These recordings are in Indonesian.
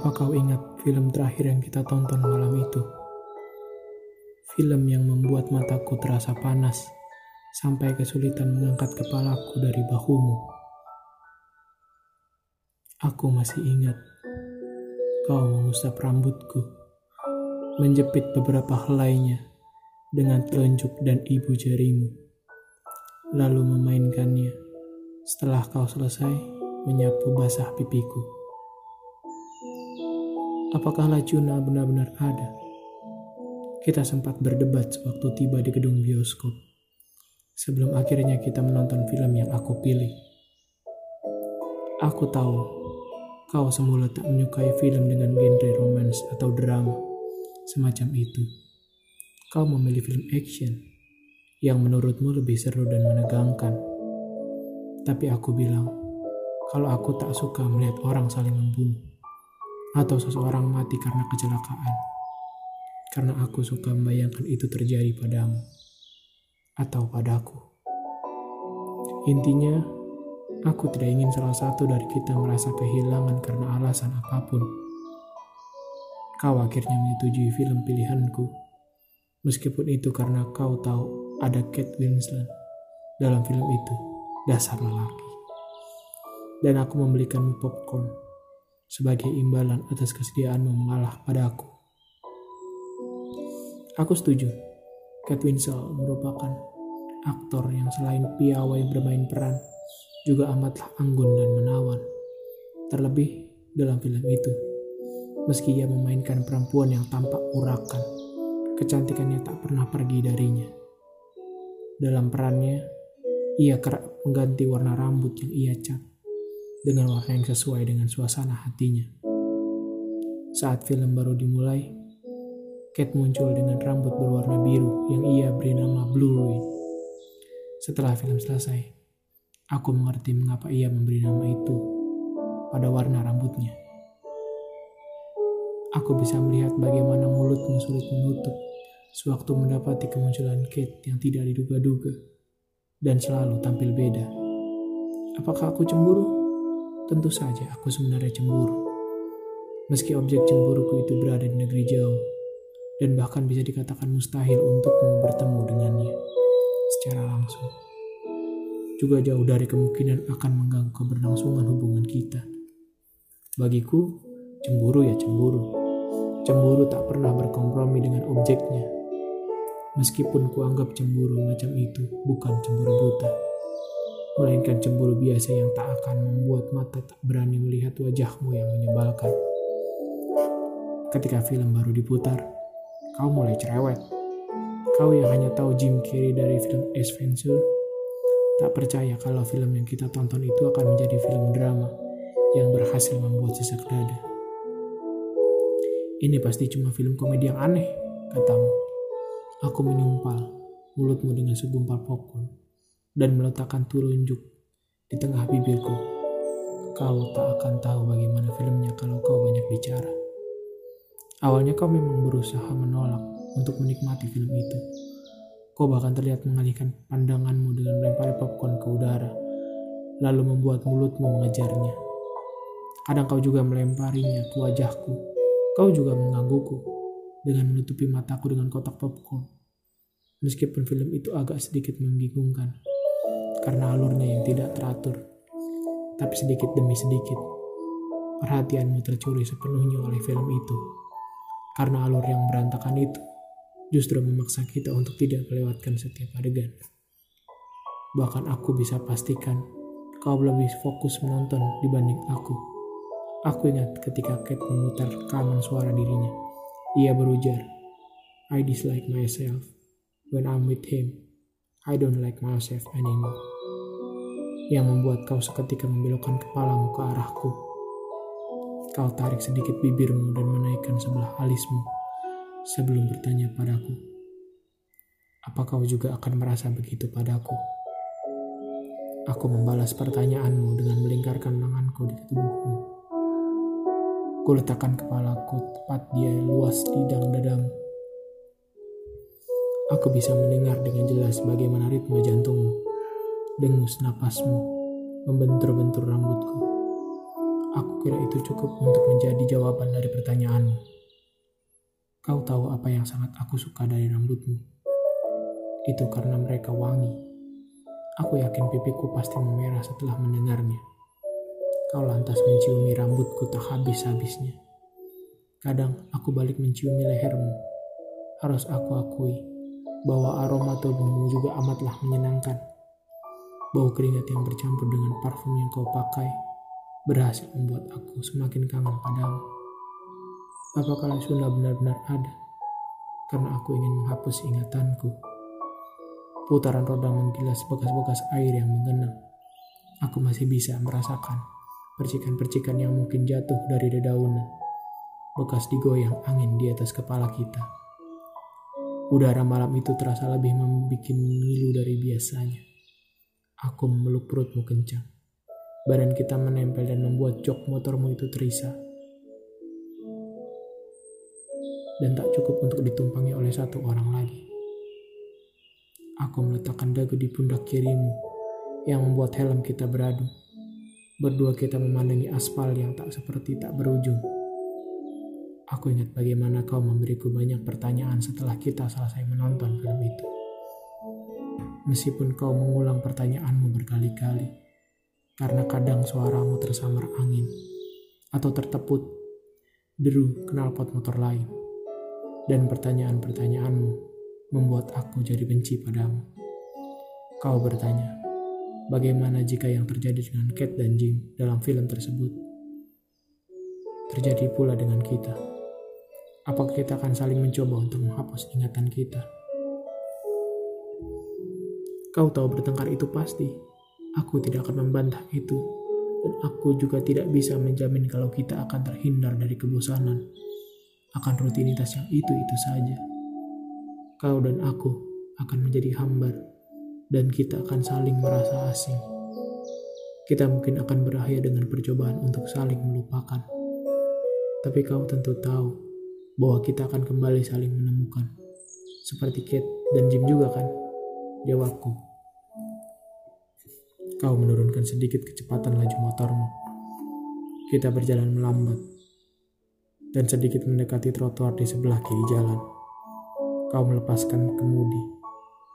Apa kau ingat film terakhir yang kita tonton malam itu? Film yang membuat mataku terasa panas sampai kesulitan mengangkat kepalaku dari bahumu. Aku masih ingat kau mengusap rambutku, menjepit beberapa helainya dengan telunjuk dan ibu jarimu, lalu memainkannya setelah kau selesai menyapu basah pipiku. Apakah Lacuna benar-benar ada? Kita sempat berdebat sewaktu tiba di gedung bioskop. Sebelum akhirnya kita menonton film yang aku pilih. Aku tahu kau semula tak menyukai film dengan genre romance atau drama semacam itu. Kau memilih film action yang menurutmu lebih seru dan menegangkan. Tapi aku bilang, kalau aku tak suka melihat orang saling membunuh atau seseorang mati karena kecelakaan. Karena aku suka membayangkan itu terjadi padamu atau padaku. Intinya, aku tidak ingin salah satu dari kita merasa kehilangan karena alasan apa pun. Kau akhirnya menyetujui film pilihanku, meskipun itu karena kau tahu ada Kate Winslet dalam film itu, dasar lelaki. Dan aku membelikanmu popcorn sebagai imbalan atas kesediaanmu mengalah padaku. Aku setuju. Kate Winslet merupakan aktor yang selain piawai bermain peran, juga amatlah anggun dan menawan. Terlebih dalam film itu, meski ia memainkan perempuan yang tampak urakan, kecantikannya tak pernah pergi darinya. Dalam perannya, ia kerap mengganti warna rambut yang ia cat dengan warna yang sesuai dengan suasana hatinya. Saat film baru dimulai, Kate muncul dengan rambut berwarna biru yang ia beri nama Blue Ruin. Setelah film selesai, aku mengerti mengapa ia memberi nama itu pada warna rambutnya. Aku bisa melihat bagaimana mulutmu sulit menutup sewaktu mendapati kemunculan Kate yang tidak diduga-duga dan selalu tampil beda. Apakah aku cemburu? Tentu saja aku sebenarnya cemburu. Meski objek cemburuku itu berada di negeri jauh, dan bahkan bisa dikatakan mustahil untukmu bertemu dengannya secara langsung. Juga jauh dari kemungkinan akan mengganggu keberlangsungan hubungan kita. Bagiku, cemburu ya cemburu. Cemburu tak pernah berkompromi dengan objeknya. Meskipun kuanggap cemburu macam itu bukan cemburu buta melainkan cemburu biasa yang tak akan membuat mata tak berani melihat wajahmu yang menyebalkan. Ketika film baru diputar, kau mulai cerewet. Kau yang hanya tahu Jim Carrey dari film Ace Ventura, tak percaya kalau film yang kita tonton itu akan menjadi film drama yang berhasil membuat sesak dada. Ini pasti cuma film komedi yang aneh, katamu. Aku menyumpal mulutmu dengan segumpal popcorn dan meletakkan telunjuk di tengah bibirku. Kau tak akan tahu bagaimana filmnya kalau kau banyak bicara. Awalnya kau memang berusaha menolak untuk menikmati film itu. Kau bahkan terlihat mengalihkan pandanganmu dengan melempari popcorn ke udara, lalu membuat mulutmu mengejarnya. Kadang kau juga melemparinya ke wajahku. Kau juga menggangguku dengan menutupi mataku dengan kotak popcorn. Meskipun film itu agak sedikit membingungkan karena alurnya yang tidak teratur. Tapi sedikit demi sedikit, perhatianmu tercuri sepenuhnya oleh film itu. Karena alur yang berantakan itu justru memaksa kita untuk tidak melewatkan setiap adegan. Bahkan aku bisa pastikan kau lebih fokus menonton dibanding aku. Aku ingat ketika Kate memutar rekaman suara dirinya. Ia berujar, I dislike myself when I'm with him. I don't like myself anymore. Yang membuat kau seketika membelokkan kepalamu ke arahku. Kau tarik sedikit bibirmu dan menaikkan sebelah alismu sebelum bertanya padaku. Apa kau juga akan merasa begitu padaku? Aku membalas pertanyaanmu dengan melingkarkan tanganku di tubuhmu. Kuletakkan kepalaku tepat di luas lidang dadamu Aku bisa mendengar dengan jelas bagaimana ritme jantungmu, dengus napasmu, membentur-bentur rambutku. Aku kira itu cukup untuk menjadi jawaban dari pertanyaanmu. Kau tahu apa yang sangat aku suka dari rambutmu? Itu karena mereka wangi. Aku yakin pipiku pasti memerah setelah mendengarnya. Kau lantas menciumi rambutku tak habis-habisnya. Kadang aku balik menciumi lehermu. Harus aku akui bahwa aroma tubuhmu juga amatlah menyenangkan. Bau keringat yang bercampur dengan parfum yang kau pakai berhasil membuat aku semakin kangen padamu. Apakah Sunda benar-benar ada? Karena aku ingin menghapus ingatanku. Putaran roda menggilas bekas-bekas air yang mengenang. Aku masih bisa merasakan percikan-percikan yang mungkin jatuh dari dedaunan, bekas digoyang angin di atas kepala kita. Udara malam itu terasa lebih membuat ngilu dari biasanya. Aku memeluk perutmu kencang. Badan kita menempel dan membuat jok motormu itu terisa. Dan tak cukup untuk ditumpangi oleh satu orang lagi. Aku meletakkan dagu di pundak kirimu yang membuat helm kita beradu. Berdua kita memandangi aspal yang tak seperti tak berujung. Aku ingat bagaimana kau memberiku banyak pertanyaan setelah kita selesai menonton film itu. Meskipun kau mengulang pertanyaanmu berkali-kali, karena kadang suaramu tersamar angin, atau terteput deru knalpot motor lain, dan pertanyaan-pertanyaanmu membuat aku jadi benci padamu. Kau bertanya, Bagaimana jika yang terjadi dengan Kate dan Jim dalam film tersebut terjadi pula dengan kita? Apakah kita akan saling mencoba untuk menghapus ingatan kita? Kau tahu bertengkar itu pasti. Aku tidak akan membantah itu. Dan aku juga tidak bisa menjamin kalau kita akan terhindar dari kebosanan. Akan rutinitas yang itu-itu saja. Kau dan aku akan menjadi hambar dan kita akan saling merasa asing. Kita mungkin akan berakhir dengan percobaan untuk saling melupakan. Tapi kau tentu tahu bahwa kita akan kembali saling menemukan. Seperti Kate dan Jim juga kan? Jawabku. Kau menurunkan sedikit kecepatan laju motormu. Kita berjalan melambat dan sedikit mendekati trotoar di sebelah kiri jalan. Kau melepaskan kemudi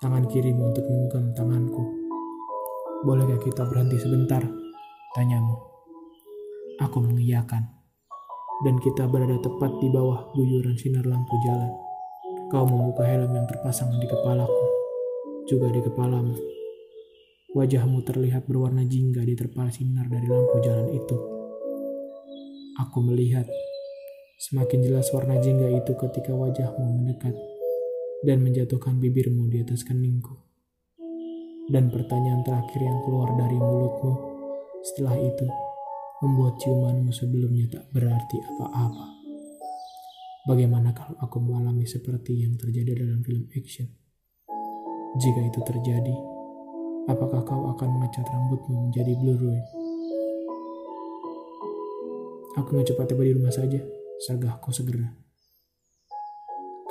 tangan kirimu untuk menggenggam tanganku. Bolehkah kita berhenti sebentar? Tanyamu. Aku mengiyakan. Dan kita berada tepat di bawah guyuran sinar lampu jalan. Kau membuka helm yang terpasang di kepalaku, juga di kepalamu. Wajahmu terlihat berwarna jingga di terpal sinar dari lampu jalan itu. Aku melihat semakin jelas warna jingga itu ketika wajahmu mendekat dan menjatuhkan bibirmu di atas keningku. Dan pertanyaan terakhir yang keluar dari mulutmu setelah itu membuat ciumanmu sebelumnya tak berarti apa-apa. Bagaimana kalau aku mengalami seperti yang terjadi dalam film action? Jika itu terjadi, apakah kau akan mengecat rambutmu menjadi blue Aku mau cepat tiba di rumah saja, sagahku segera.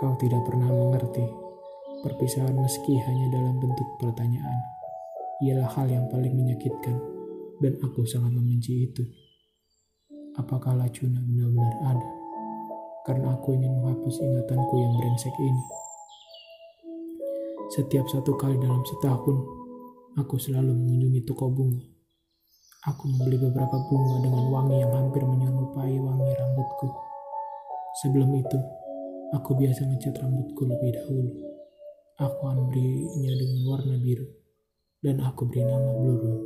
Kau tidak pernah mengerti perpisahan meski hanya dalam bentuk pertanyaan. Ialah hal yang paling menyakitkan dan aku sangat membenci itu. Apakah Lacuna benar-benar ada? Karena aku ingin menghapus ingatanku yang brengsek ini. Setiap satu kali dalam setahun, aku selalu mengunjungi toko bunga. Aku membeli beberapa bunga dengan wangi yang hampir menyerupai wangi rambutku. Sebelum itu, Aku biasa ngecat rambutku lebih dahulu. Aku akan berinya dengan warna biru, dan aku beri nama Blue Room.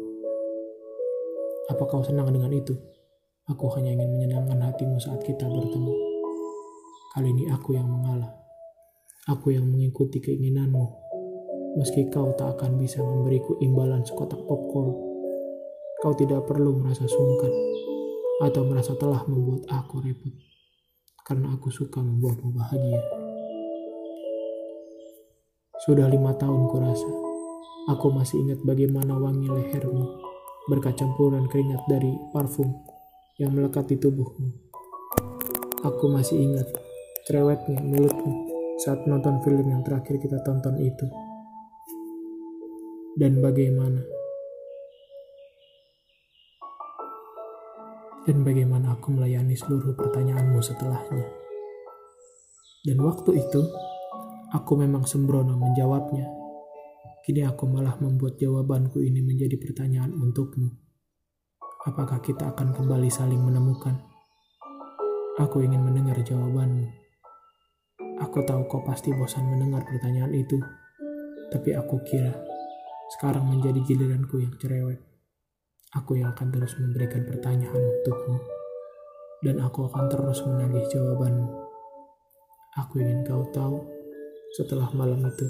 Apa kau senang dengan itu? Aku hanya ingin menyenangkan hatimu saat kita bertemu. Kali ini aku yang mengalah. Aku yang mengikuti keinginanmu. Meski kau tak akan bisa memberiku imbalan sekotak popcorn, kau tidak perlu merasa sungkan atau merasa telah membuat aku repot karena aku suka membuatmu bahagia. Sudah lima tahun kurasa, aku masih ingat bagaimana wangi lehermu berkacampuran keringat dari parfum yang melekat di tubuhmu. Aku masih ingat cerewetnya mulutmu saat nonton film yang terakhir kita tonton itu. Dan bagaimana dan bagaimana aku melayani seluruh pertanyaanmu setelahnya. Dan waktu itu, aku memang sembrono menjawabnya. Kini aku malah membuat jawabanku ini menjadi pertanyaan untukmu. Apakah kita akan kembali saling menemukan? Aku ingin mendengar jawabanmu. Aku tahu kau pasti bosan mendengar pertanyaan itu, tapi aku kira sekarang menjadi giliranku yang cerewet. Aku yang akan terus memberikan pertanyaan untukmu, dan aku akan terus menagih jawabanmu. Aku ingin kau tahu, setelah malam itu,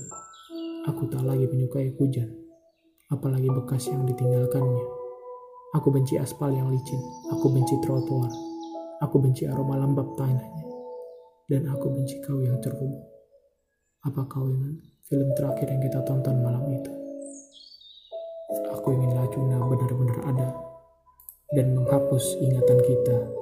aku tak lagi menyukai hujan, apalagi bekas yang ditinggalkannya. Aku benci aspal yang licin, aku benci trotoar, aku benci aroma lembab tanahnya, dan aku benci kau yang ceroboh. Apa kau ingat film terakhir yang kita tonton malam itu? Aku ingin Lacuna benar-benar ada dan menghapus ingatan kita